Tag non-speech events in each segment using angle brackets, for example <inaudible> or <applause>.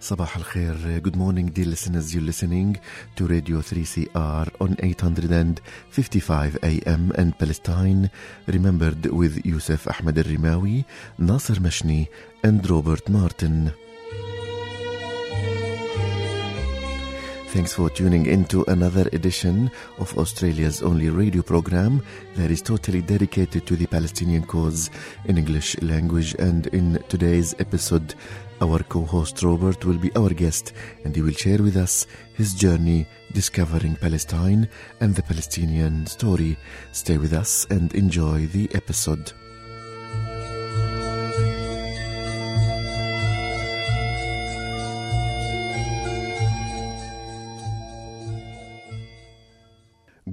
Good morning, dear listeners. You're listening to Radio 3CR on 855 AM and Palestine, remembered with Yusuf Ahmed Rimawi, Nasser Mashni, and Robert Martin. Thanks for tuning in to another edition of Australia's only radio program that is totally dedicated to the Palestinian cause in English language. And in today's episode, our co host Robert will be our guest and he will share with us his journey discovering Palestine and the Palestinian story. Stay with us and enjoy the episode.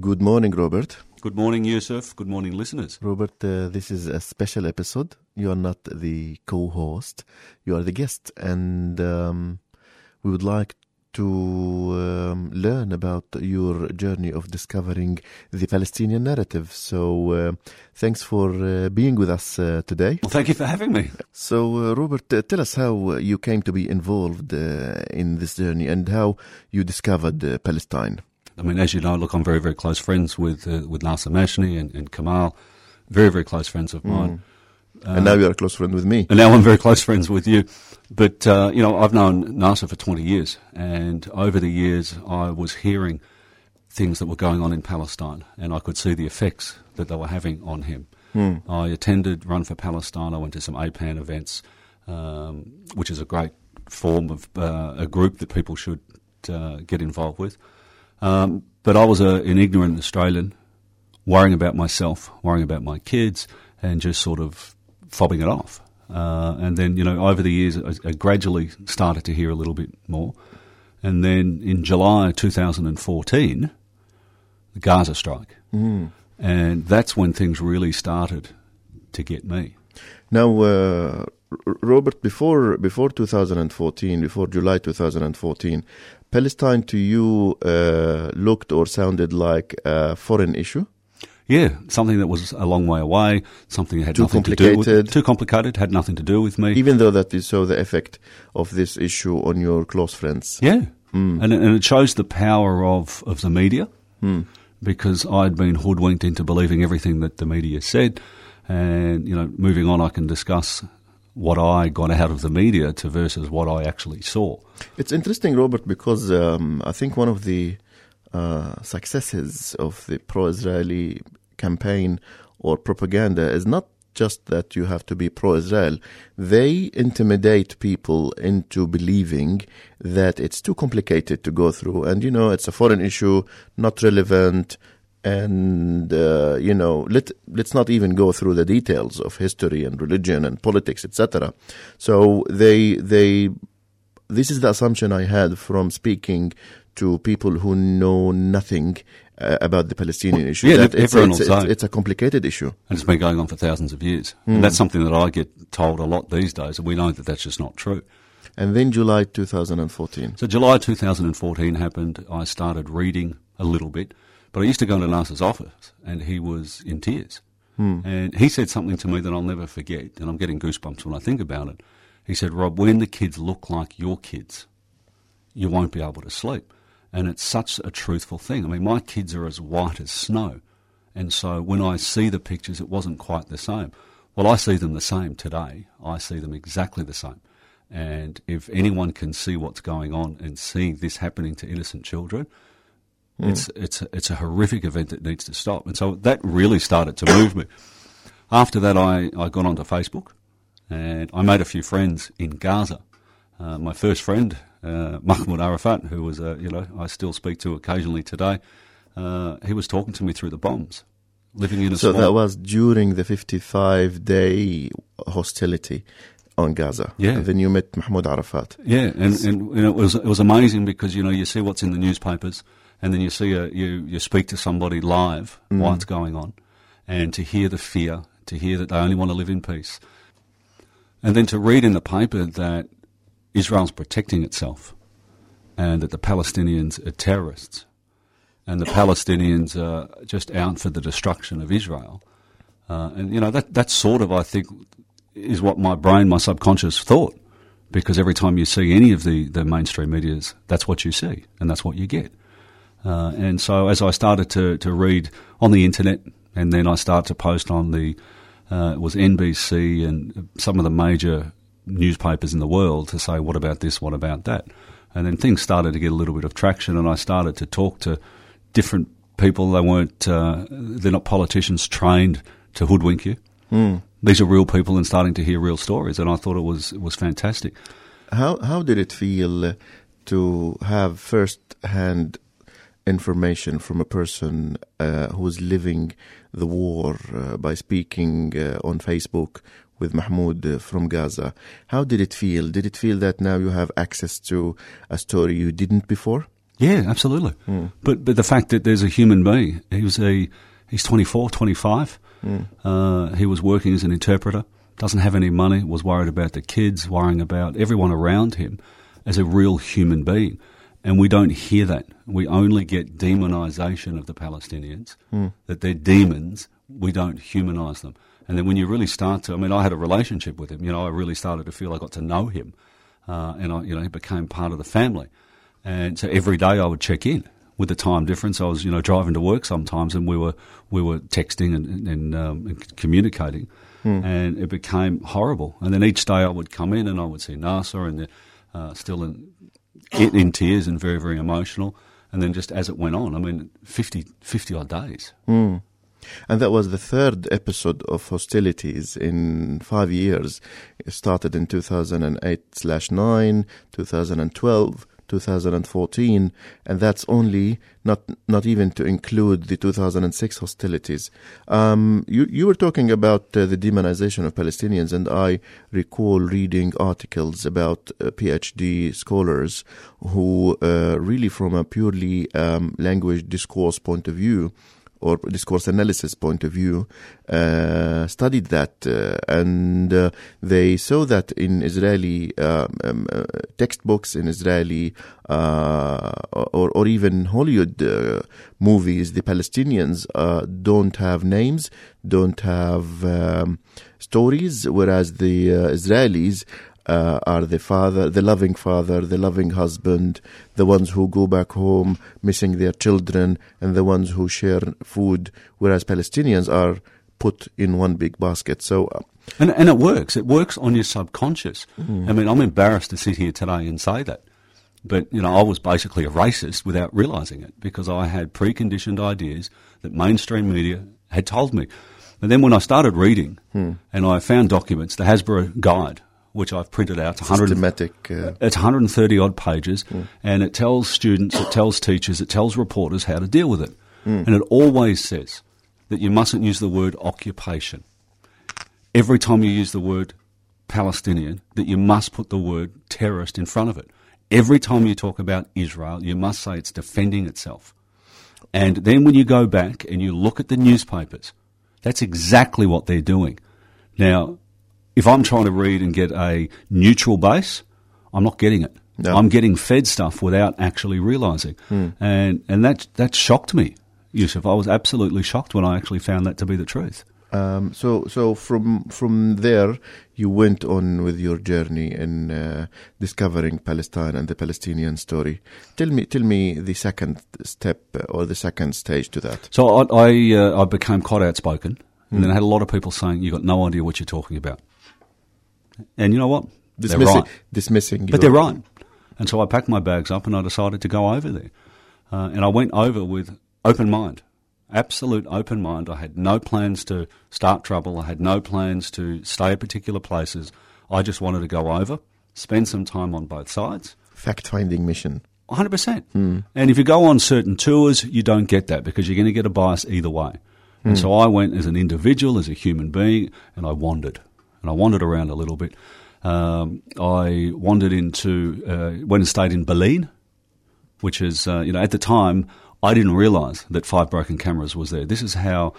Good morning, Robert. Good morning, Yusuf. Good morning, listeners. Robert, uh, this is a special episode. You are not the co host, you are the guest, and um, we would like to um, learn about your journey of discovering the Palestinian narrative. So, uh, thanks for uh, being with us uh, today. Well, thank you for having me. So, uh, Robert, uh, tell us how you came to be involved uh, in this journey and how you discovered uh, Palestine. I mean, as you know, look, I'm very, very close friends with uh, with Nasser Mashni and, and Kamal. Very, very close friends of mine. and now you are a close friend with me. And now I'm very close friends with you. But, uh, you know, I've known Nasser for 20 years. And over the years, I was hearing things that were going on in Palestine. And I could see the effects that they were having on him. I attended Run for Palestine. I went to some APAN events, um, which is a great form of uh, a group that people should uh, get involved with. Um, but I was a, an ignorant Australian, worrying about myself, worrying about my kids, and just sort of fobbing it off. Uh, and then, you know, over the years, I, I gradually started to hear a little bit more. And then in July 2014, the Gaza strike. And that's when things really started to get me. Now, uh, Robert, before before 2014, before July 2014, Palestine to you uh, looked or sounded like a foreign issue. Yeah, something that was a long way away, something that had Too nothing to do with too complicated, had nothing to do with me. even though that you saw the effect of this issue on your close friends. Yeah, and it, and it shows the power of of the media because I'd been hoodwinked into believing everything that the media said, and you know, moving on, I can discuss what I got out of the media to versus what I actually saw. It's interesting, Robert, because um, I think one of the uh, successes of the pro-Israeli campaign or propaganda is not just that you have to be pro-Israel. They intimidate people into believing that it's too complicated to go through, and you know it's a foreign issue, not relevant. And uh, you know, let let's not even go through the details of history and religion and politics, etc. So they they this is the assumption I had from speaking to people who know nothing uh, about the Palestinian issue. yeah, that it's, it's, it's, it's a complicated issue. And it's been going on for thousands of years. And that's something that I get told a lot these days, and we know that that's just not true. And then July 2014. So July 2014 happened. I started reading a little bit, but I used to go into Nasser's office, and he was in tears. Hmm. And he said something to me that I'll never forget, and I'm getting goosebumps when I think about it. He said, Rob, when the kids look like your kids, you won't be able to sleep. And it's such a truthful thing. I mean, my kids are as white as snow. And so when I see the pictures, it wasn't quite the same. Well, I see them the same today. I see them exactly the same. And if anyone can see what's going on and see this happening to innocent children, it's it's a, it's a horrific event that needs to stop. And so that really started to move me. After that, I, I got onto Facebook and I made a few friends in Gaza. Uh, my first friend, uh, Mahmoud Arafat, who was a, you know, I still speak to occasionally today, uh, he was talking to me through the bombs, living in a So small. that was during the 55 day hostility. on Gaza. Yeah. And then you met Mahmoud Arafat. Yeah, and, and you know, it was it was amazing because you know you see what's in the newspapers, and then you see a, you you speak to somebody live while it's going on, and to hear the fear, to hear that they only want to live in peace, and then to read in the paper that Israel's protecting itself, and that the Palestinians are terrorists, and the Palestinians are just out for the destruction of Israel, uh, and you know that that sort of I think is what my brain, my subconscious thought because every time you see any of the, the mainstream medias, that's what you see and that's what you get. Uh, and so as I started to, to read on the internet, and then I started to post on the, uh, it was NBC and some of the major newspapers in the world to say, what about this, what about that? And then things started to get a little bit of traction, and I started to talk to different people. They weren't, uh, they're not politicians trained to hoodwink you. These are real people and starting to hear real stories, and I thought it was it was fantastic. How how did it feel to have first hand information from a person uh, who's living the war uh, by speaking uh, on Facebook with Mahmoud uh, from Gaza? How did it feel? Did it feel that now you have access to a story you didn't before? Yeah, absolutely. But but the fact that there's a human being, he was a he's 24, 25. Uh, he was working as an interpreter. Doesn't have any money. Was worried about the kids. Worrying about everyone around him as a real human being. And we don't hear that. We only get demonisation of the Palestinians. That they're demons. We don't humanise them. And then when you really start to, I mean, I had a relationship with him. You know, I really started to feel I got to know him, uh, and I, you know, he became part of the family. And so every day I would check in. With the time difference, I was you know driving to work sometimes, and we were we were texting and, and, um, and communicating, and it became horrible. And then each day I would come in and I would see Nasser and uh, still in, in in tears and very very emotional. And then just as it went on, I mean, 50, 50 odd days. Hmm. And that was the third episode of hostilities in five years. It started in 2008 slash 9, 2012, 2014, and that's only not not even to include the 2006 hostilities. Um, you you were talking about uh, the demonization of Palestinians, and I recall reading articles about uh, PhD scholars who uh, really, from a purely um, language discourse point of view or discourse analysis point of view, uh, studied that, uh, and uh, they saw that in Israeli um, um, uh, textbooks, in Israeli uh, or, or even Hollywood uh, movies, the Palestinians don't have names, don't have um, stories, whereas the Israelis uh, are the father, the loving father, the loving husband, the ones who go back home missing their children, and the ones who share food, whereas Palestinians are put in one big basket. So, uh, And, and it works. It works on your subconscious. I mean, I'm embarrassed to sit here today and say that. But, you know, I was basically a racist without realising it because I had preconditioned ideas that mainstream media had told me. And then when I started reading and I found documents, the Hasbara Guide, which I've printed out, it's systematic. Uh, it's 130 odd pages, and it tells students, it tells teachers, it tells reporters how to deal with it. And it always says that you mustn't use the word occupation. Every time you use the word Palestinian, that you must put the word terrorist in front of it. Every time you talk about Israel, you must say it's defending itself. And then when you go back and you look at the newspapers, that's exactly what they're doing. Now, if I'm trying to read and get a neutral base, I'm not getting it. No. I'm getting fed stuff without actually realizing. And, and that, that shocked me, Yusuf. I was absolutely shocked when I actually found that to be the truth. um, so, so from from there, you went on with your journey in uh, discovering Palestine and the Palestinian story. Tell me, tell me the second step uh, or the second stage to that. So I, I, uh, I became quite outspoken, and then I had a lot of people saying, "You've got no idea what you're talking about." And you know what? They're Dismissing, right. dismissing. But they're right. And so I packed my bags up and I decided to go over there. Uh, and I went over with open mind, absolute open mind. I had no plans to start trouble. I had no plans to stay at particular places. I just wanted to go over, spend some time on both sides. Fact-finding mission. 100%. And if you go on certain tours, you don't get that because you're going to get a bias either way. And so I went as an individual, as a human being, and I wandered. And I wandered around a little bit. Um, I wandered into, uh, went and stayed in Bil'in, which is, uh, you know, at the time, I didn't realise that Five Broken Cameras was there. This is how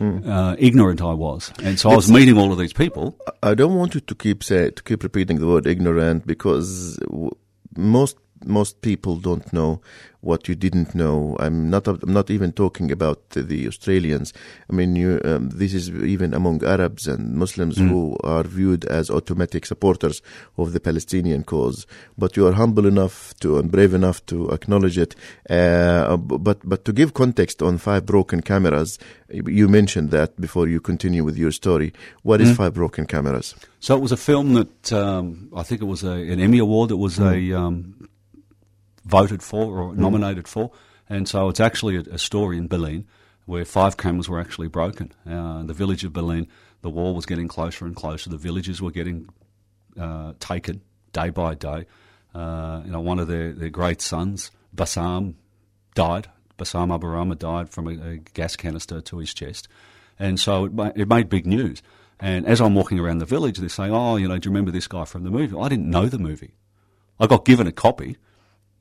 uh, ignorant I was. And so I was meeting all of these people. I don't want you to keep say to keep repeating the word ignorant because w- most most people don't know what you didn't know. I'm not I'm not even talking about the, Australians. I mean, you, um, this is even among Arabs and Muslims who are viewed as automatic supporters of the Palestinian cause. But you are humble enough to and brave enough to acknowledge it. Uh, but but to give context on five broken cameras, you mentioned that before you continue with your story. What is five broken cameras? So it was a film that um, I think it was a, an Emmy Award It was a um, voted for or nominated for, and so it's actually a, a story in Bil'in where five cameras were actually broken. Uh, the village of Bil'in, the wall was getting closer and closer. The villages were getting uh, taken day by day. Uh, you know, one of their, their great sons, Bassam, died. Bassam Aburama died from a, a gas canister to his chest. And so it it made big news. And as I'm walking around the village, they're saying, oh, you know, do you remember this guy from the movie? I didn't know the movie. I got given a copy,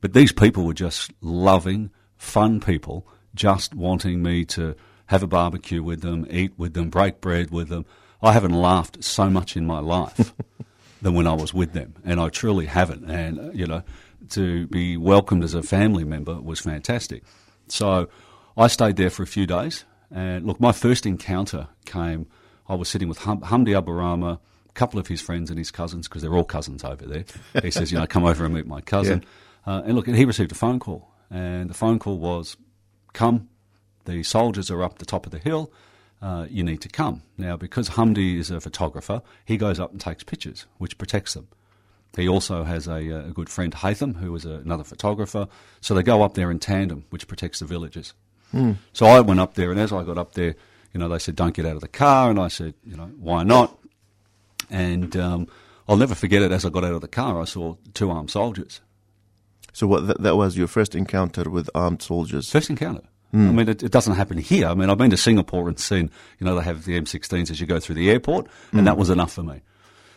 but these people were just loving, fun people, just wanting me to have a barbecue with them, eat with them, break bread with them. I haven't laughed so much in my life <laughs> than when I was with them, and I truly haven't. And, uh, you know, to be welcomed as a family member was fantastic. So I stayed there for a few days. And look, my first encounter came, I was sitting with hum- Hamdi Aburama, a couple of his friends and his cousins, because they're all cousins over there. He says, you know, come over and meet my cousin. <laughs> Uh, and look, he received a phone call. And the phone call was, come, the soldiers are up the top of the hill. Uh, you need to come. Now, because Hamdi is a photographer, he goes up and takes pictures, which protects them. He also has a, uh, a good friend, Haytham, who is a, another photographer. So they go up there in tandem, which protects the villages. So I went up there, and as I got up there, you know, they said, don't get out of the car. And I said, you know, why not? And um, I'll never forget it. As I got out of the car, I saw two armed soldiers. So what that, that was your first encounter with armed soldiers. First encounter. Hmm. I mean, it, it doesn't happen here. I mean, I've been to Singapore and seen, you know, they have the M16s as you go through the airport, and that hmm. was enough for me.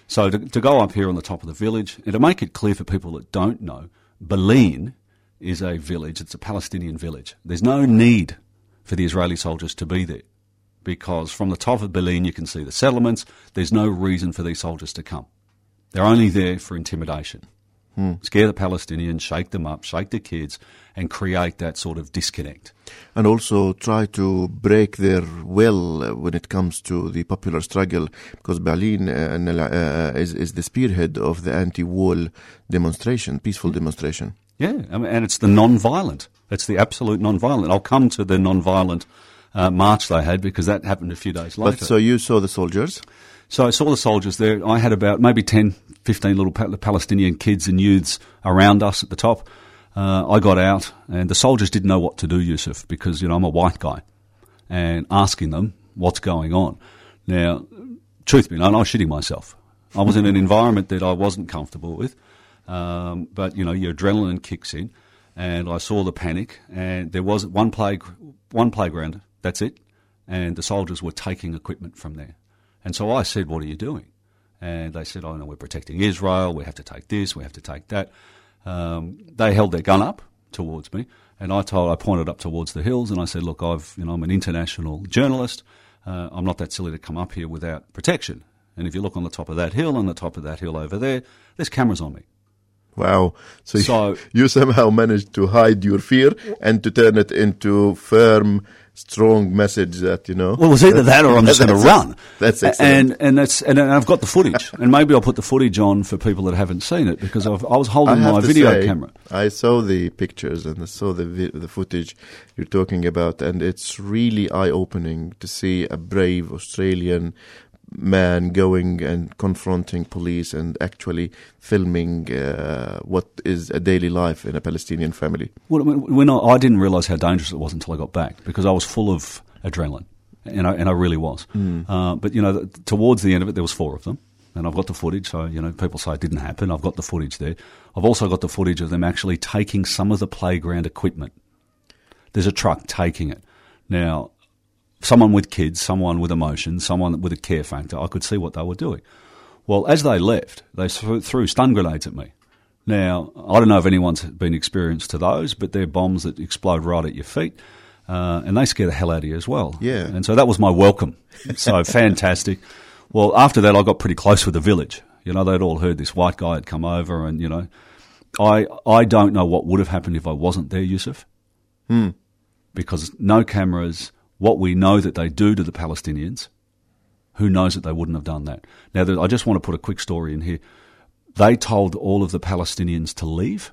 So to, to go up here on the top of the village, and to make it clear for people that don't know, Bil'in is a village, it's a Palestinian village. There's no need for the Israeli soldiers to be there because from the top of Bil'in you can see the settlements. There's no reason for these soldiers to come. They're only there for intimidation. Scare the Palestinians, shake them up, shake the kids, and create that sort of disconnect. and also try to break their will uh, when it comes to the popular struggle, because Bil'in uh, uh, is, is the spearhead of the anti-wall demonstration, peaceful demonstration. Yeah, and it's the non-violent. It's the absolute non-violent. I'll come to the non-violent uh, march they had because that happened a few days later. But so you saw the soldiers. So I saw the soldiers there. I had about maybe 10, 15 little Palestinian kids and youths around us at the top. Uh, I got out, and the soldiers didn't know what to do, Yusuf, because you know I'm a white guy, and asking them what's going on. Now, truth be known, I was shitting myself. I was in an environment that I wasn't comfortable with, um, but you know your adrenaline kicks in, and I saw the panic, and there was one play, one playground. That's it, and the soldiers were taking equipment from there. And so I said, What are you doing? And they said, Oh, no, we're protecting Israel. We have to take this. We have to take that. Um, they held their gun up towards me. And I told, I pointed up towards the hills and I said, Look, I've, you know, I'm an international journalist. Uh, I'm not that silly to come up here without protection. And if you look on the top of that hill and the top of that hill over there, there's cameras on me. Wow. So, So- <laughs> you somehow managed to hide your fear and to turn it into firm, strong message that, you know. Well, it was either that or I'm just <laughs> going to run. That's excellent. And and that's and I've got the footage, and maybe I'll put the footage on for people that haven't seen it because I've, I was holding have my video say, camera. I saw the pictures and I saw the vi- the footage you're talking about, and it's really eye opening to see a brave Australian man going and confronting police and actually filming uh, what is a daily life in a Palestinian family. Well, when- when I, I didn't realise how dangerous it was until I got back because I was full of adrenaline, and I, and I really was. Uh, but you know, th- towards the end of it, there was four of them, and I've got the footage. So you know, people say it didn't happen. I've got the footage there. I've also got the footage of them actually taking some of the playground equipment. There's a truck taking it now. Someone with kids, someone with emotions, someone with a care factor. I could see what they were doing. Well, as they left, they threw, stun grenades at me. Now, I don't know if anyone's been experienced to those, but they're bombs that explode right at your feet. Uh, and they scare the hell out of you as well. Yeah. And so that was my welcome. So <laughs> fantastic. Well, after that, I got pretty close with the village. You know, they'd all heard this white guy had come over, and you know, I I don't know what would have happened if I wasn't there, Yusuf. Hmm. Because no cameras. What we know that they do to the Palestinians, who knows that they wouldn't have done that? Now, I just want to put a quick story in here. They told all of the Palestinians to leave,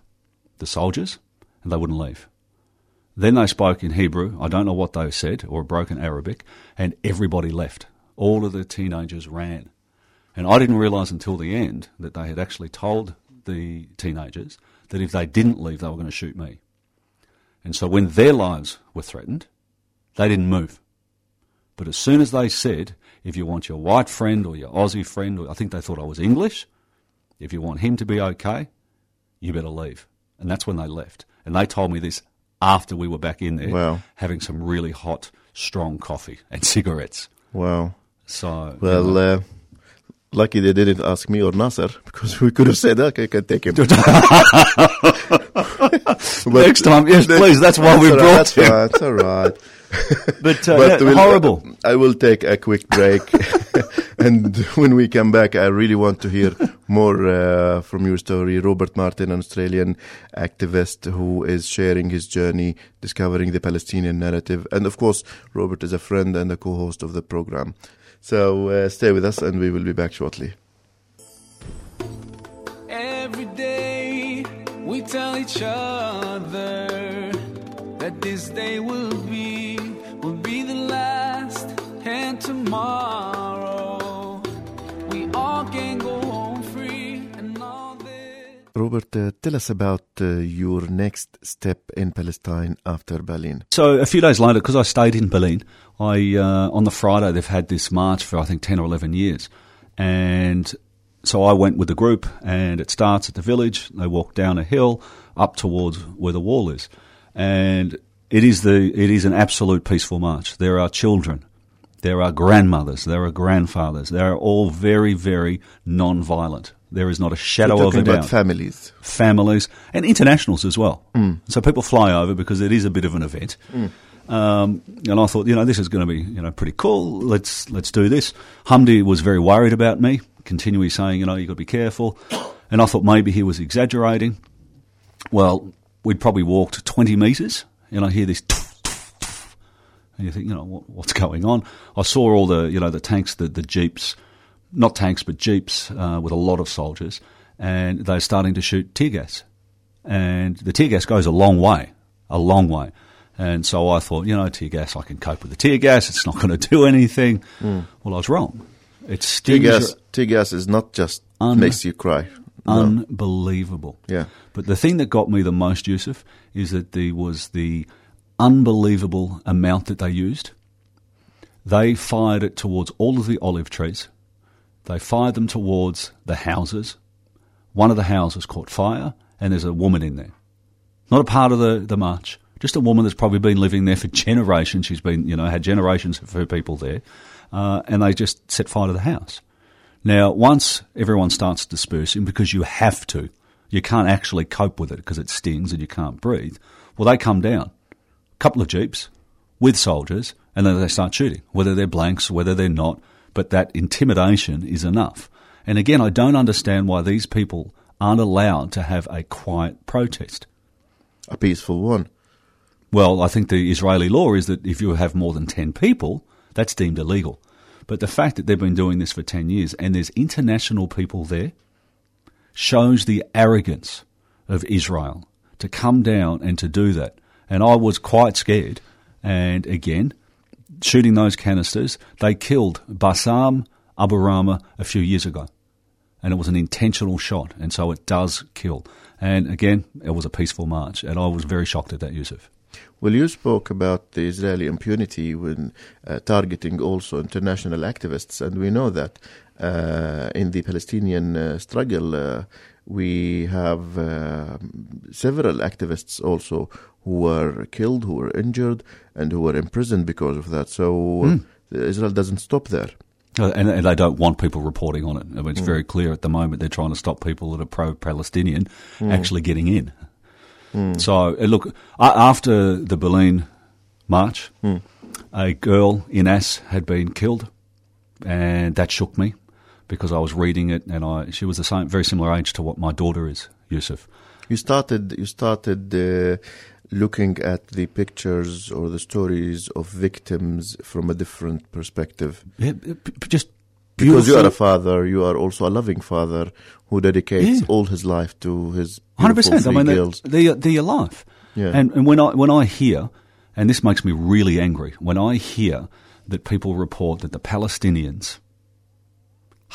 the soldiers, and they wouldn't leave. Then they spoke in Hebrew. I don't know what they said, or broken Arabic, and everybody left. All of the teenagers ran. And I didn't realise until the end that they had actually told the teenagers that if they didn't leave, they were going to shoot me. And so when their lives were threatened, they didn't move. But as soon as they said, if you want your white friend or your Aussie friend, or I think they thought I was English, if you want him to be okay, you better leave. And that's when they left. And they told me this after we were back in there Wow. having some really hot, strong coffee and <laughs> cigarettes. Wow. So, you Well, know. uh, lucky they didn't ask me or Nasser <laughs> because we could have said, okay, I can take him. <laughs> Next time, yes, please. That's why we all right, brought That's him. all right. That's all right. <laughs> But, uh, But yeah, we'll- horrible. I will take a quick break, <laughs> and when we come back, I really want to hear more uh, from your story. Robert Martin, an Australian activist who is sharing his journey discovering the Palestinian narrative, and of course, Robert is a friend and a co-host of the program. So uh, stay with us, and we will be back shortly. Every day we tell each other that this day will be and tomorrow we all can go home free and all this Robert, uh, tell us about uh, your next step in Palestine after Bil'in. So a few days later, because I stayed in Bil'in, I uh, on the Friday they've had this march for I think ten or eleven years, and so I went with the group, and it starts at the village. They walk down a hill up towards where the wall is, and it is the it is an absolute peaceful march. There are children, there are grandmothers, there are grandfathers. They are all very very non-violent. There is not a shadow of a about doubt families. families and internationals as well. So people fly over because it is a bit of an event. Um, and I thought, you know, this is going to be, you know, pretty cool. Let's let's do this. Hamdi was very worried about me, continually saying, you know, you got to be careful. And I thought maybe he was exaggerating. Well, we'd probably walked twenty meters, and I hear this. And you think, you know, what, what's going on? I saw all the, you know, the tanks, the, the jeeps, not tanks, but jeeps uh, with a lot of soldiers, and they're starting to shoot tear gas. And the tear gas goes a long way, a long way. And so I thought, you know, tear gas, I can cope with the tear gas. It's not <laughs> going to do anything. Well, I was wrong. It Tear gas, your- tear gas is not just Un- makes you cry. No. unbelievable. Yeah. But the thing that got me the most, Yusuf, is that there was the unbelievable amount that they used. They fired it towards all of the olive trees. They fired them towards the houses. One of the houses caught fire, and there's a woman in there. Not a part of the, the march. Just a woman that's probably been living there for <laughs> generations. She's been, you know, had generations of her people there. Uh, and they just set fire to the house. Now, once everyone starts dispersing, because you have to, you can't actually cope with it because it stings and you can't breathe. Well, they come down, couple of jeeps with soldiers, and then they start shooting, whether they're blanks, whether they're not. But that intimidation is enough. And again, I don't understand why these people aren't allowed to have a quiet protest. A peaceful one. Well, I think the Israeli law is that if you have more than 10 people, that's deemed illegal. But the fact that they've been doing this for 10 years and there's international people there shows the arrogance of Israel to come down and to do that. And I was quite scared. And again, shooting those canisters, they killed Bassam Abu Rama a few years ago. And it was an intentional shot. And so it does kill. And again, it was a peaceful march. And I was very shocked at that, Yusuf. Well, you spoke about the Israeli impunity when uh, targeting also international activists, and we know that uh, in the Palestinian uh, struggle, uh, we have uh, several activists also who were killed, who were injured, and who were imprisoned because of that. So uh, Israel doesn't stop there. Uh, and, and they don't want people reporting on it. I mean, it's very clear at the moment they're trying to stop people that are pro-Palestinian actually getting in. So, uh, look, after the Bil'in March, a girl, Inas had been killed, and that shook me because I was reading it, and I she was the same, very similar age to what my daughter is, Yusuf. You started. You started uh, looking at the pictures or the stories of victims from a different perspective. Yeah, p- p- just Because you are a father, you are also a loving father who dedicates Yeah. all his life to his hundred percent. I mean, girls. they're, they're your life. Yeah. And and when I when I hear, and this makes me really angry, when I hear that people report that the Palestinians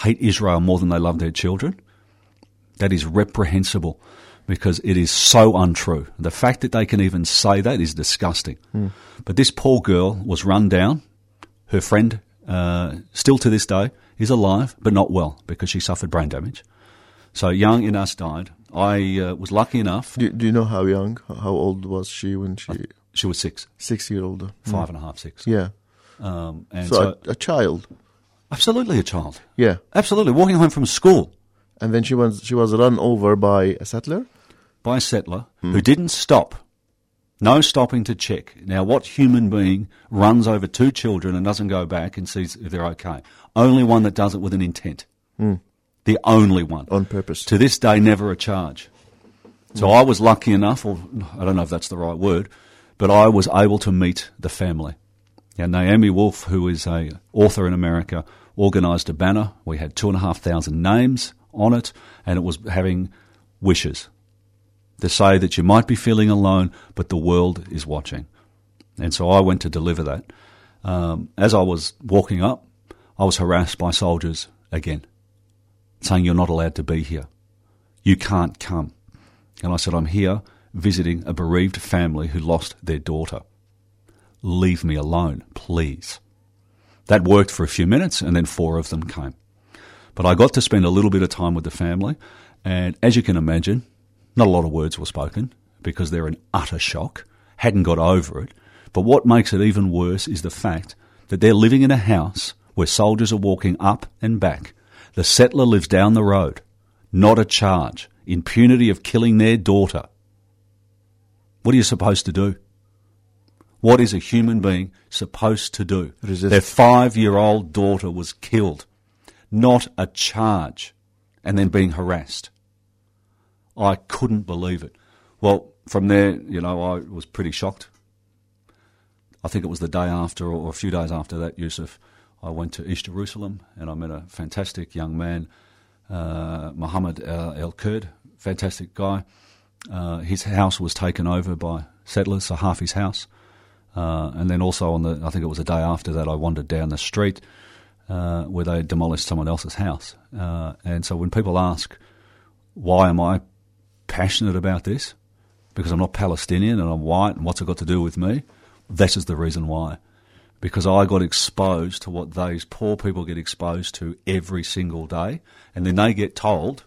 hate Israel more than they love their children, that is reprehensible because it is so untrue. The fact that they can even say that is disgusting. But this poor girl was run down. Her friend, uh, still to this day, is alive but not well because she suffered brain damage. So young Inas died. I uh, was lucky enough. Do, do you know how young, how old was she when she She was six, six year old? five and a half, six. Yeah. Um, and So, so, a, a child. absolutely a child. Yeah. Absolutely. Walking home from school And then she was she was run over by a settler. by a settler who hmm. didn't stop. No stopping to check. Now, what human being runs over two children and doesn't go back and sees if they're okay? Only one that does it with an intent. Hmm. The only one. On purpose. To this day, never a charge. So hmm. I was lucky enough, or I don't know if that's the right word, but I was able to meet the family. Now, Naomi Wolf, who is a author in America, organised a banner. We had two and a half thousand names on it, and it was having wishes to say that you might be feeling alone, but the world is watching. And so I went to deliver that. Um, as I was walking up, I was harassed by soldiers again, saying, You're not allowed to be here. You can't come. And I said, I'm here visiting a bereaved family who lost their daughter. Leave me alone, please. That worked for a few minutes, and then four of them came. But I got to spend a little bit of time with the family, and as you can imagine, not a lot of words were spoken because they're in utter shock, hadn't got over it. But what makes it even worse is the fact that they're living in a house where soldiers are walking up and back. The settler lives down the road, not a charge, impunity of killing their daughter. What are you supposed to do? What is a human being supposed to do? Their five year old daughter was killed, not a charge, and then being harassed. I couldn't believe it. Well, from there, you know, I was pretty shocked. I think it was the day after or a few days after that, Yusuf, I went to East Jerusalem and I met a fantastic young man, uh, Mohammed uh, El Kurd, fantastic guy. Uh, his house was taken over by settlers, so half his house. Uh, and then also on the, I think it was a day after that, I wandered down the street uh, where they demolished someone else's house. Uh, and so when people ask, why am I passionate about this? Because I'm not Palestinian and I'm white, and what's it got to do with me? This is the reason why. Because I got exposed to what those poor people get exposed to every single day, and then they get told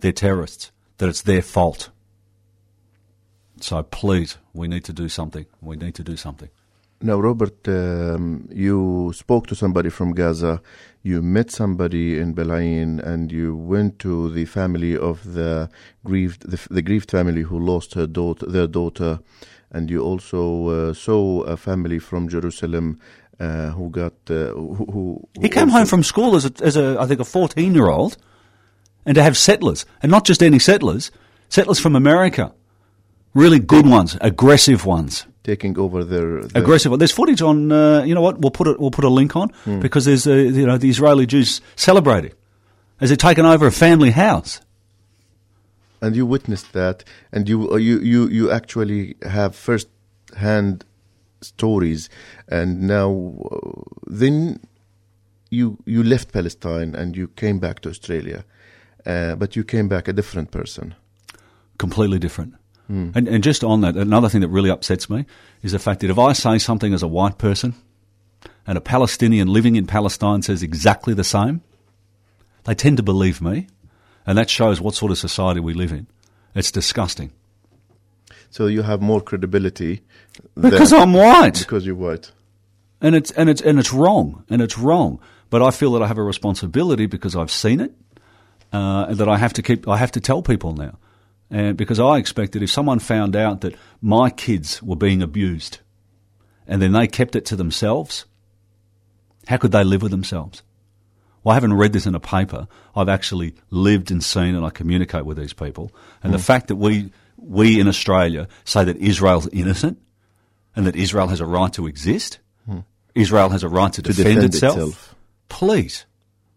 they're terrorists, that it's their fault. So please, we need to do something. We need to do something. Now, Robert, um, you spoke to somebody from Gaza, you met somebody in Bil'in, and you went to the family of the grieved, the, the grieved family who lost her daughter, their daughter, and you also uh, saw a family from Jerusalem uh, who got uh, who, who, He came home from school as a, as a, I think, a 14 year old, and to have settlers, and not just any settlers, settlers from America. Really good ones, aggressive ones. Taking over their, their Aggressive. There's footage on. Uh, you know what? We'll put it. We'll put a link on because there's uh, you know the Israeli Jews celebrating as they're taking over a family house. and you witnessed that, and you uh, you you you actually have first hand stories, and now uh, then you you left Palestine and you came back to Australia, uh, but you came back a different person. completely different. And, and just on that, another thing that really upsets me is the fact that if I say something as a white person and a Palestinian living in Palestine says exactly the same, they tend to believe me. And that shows what sort of society we live in. It's disgusting. So you have more credibility Because than- I'm white. because you're white. and it's and it's and it's wrong and it's wrong. but I feel that I have a responsibility because I've seen it, uh, and that I have to keep. I have to tell people now, and because I expected if someone found out that my kids were being abused, and then they kept it to themselves, how could they live with themselves? Well, I haven't read this in a paper. I've actually lived and seen, and I communicate with these people. And the hmm. fact that we we in Australia say that Israel's innocent and that Israel has a right to exist, hmm. Israel has a right to, To defend, defend itself. itself. Please,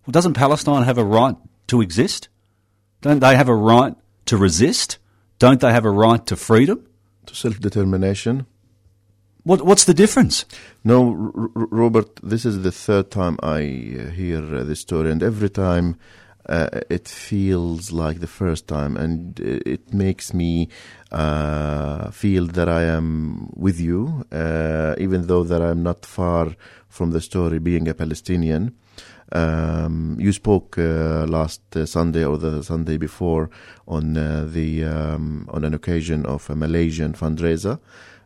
well, doesn't Palestine have a right to exist? Don't they have a right to resist? Don't they have a right to freedom? To self determination. What, what's the difference? No, R- Robert, this is the third time I uh, hear uh, this story, and every time uh, it feels like the first time, and uh, it makes me uh, feel that I am with you, uh, even though that I'm not far from the story, being a Palestinian. Um, you spoke uh, last uh, Sunday or the Sunday before on uh, the um, on an occasion of a Malaysian fundraiser,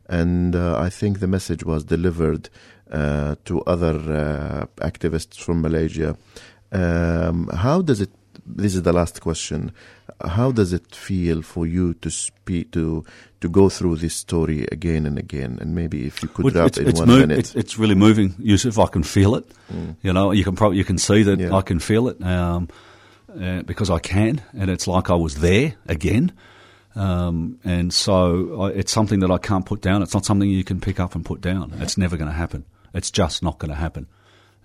and uh, I think the message was delivered to other activists from Malaysia. Um, how does it? This is the last question. How does it feel for you to speak to to go through this story again and again? And maybe if you could Well, wrap it's, in it's one mov- minute. It's, it's really moving, Yusuf. I can feel it. You know, you can probably you can see that Yeah. I can feel it um, uh, because I can, and it's like I was there again. Um, and so I, it's something that I can't put down. It's not something you can pick up and put down. It's never going to happen. It's just not going to happen.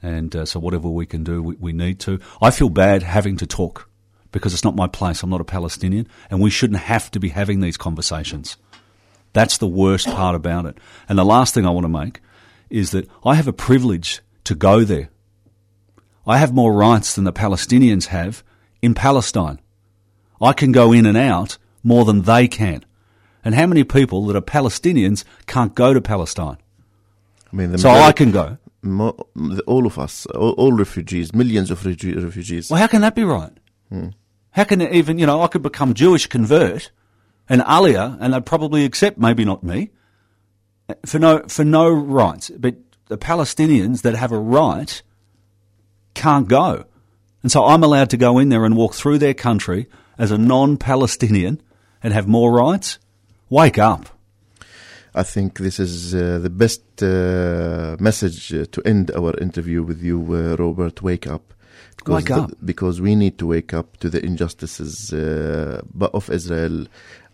And uh, so whatever we can do, we, we need to. I feel bad having to talk because it's not my place. I'm not a Palestinian, and we shouldn't have to be having these conversations. That's the worst part about it. And the last thing I want to make is that I have a privilege to go there. I have more rights than the Palestinians have in Palestine. I can go in and out more than they can. And how many people that are Palestinians can't go to Palestine? I mean, So I can go. Mo- all of us, all, all refugees, millions of refu- refugees. Well, how can that be right? Hmm. How can it even, you know, I could become Jewish, convert, and Aliyah, and they'd probably accept, maybe not me, for no, for no rights. But the Palestinians that have a right can't go. And so I'm allowed to go in there and walk through their country as a non-Palestinian and have more rights? Wake up. I think this is uh, the best uh, message to end our interview with you, uh, Robert. Wake up. Because Wake up. because we need to wake up to the injustices uh, of Israel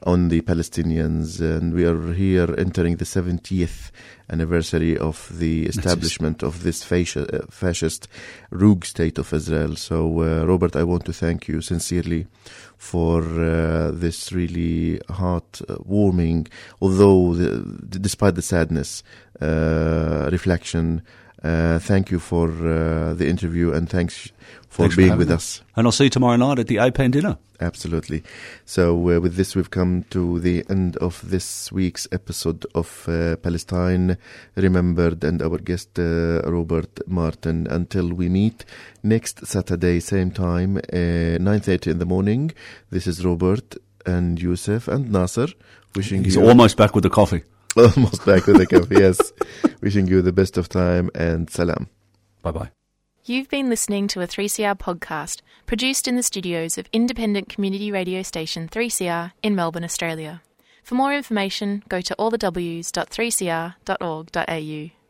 on the Palestinians, and we are here entering the 70th anniversary of the establishment of this fasci- uh, fascist rogue state of Israel. So, uh, Robert, I want to thank you sincerely for uh, this really heart-warming, although the, despite the sadness, uh, reflection. Uh, thank you for uh, the interview and thanks for Thanks being having with me. us. And I'll see you tomorrow night at the APAN dinner. Absolutely. So, uh, with this, we've come to the end of this week's episode of uh, Palestine Remembered and our guest, uh, Robert Martin. Until we meet next Saturday, same time, uh, 9.30 in the morning. This is Robert and Yusuf and Nasser wishing He's you almost back with the coffee. <laughs> almost back with the coffee, yes. <laughs> wishing you the best of time and salam. Bye bye. You've been listening to a 3CR podcast produced in the studios of independent community radio station 3CR in Melbourne, Australia. For more information, go to allthews.3cr.org.au.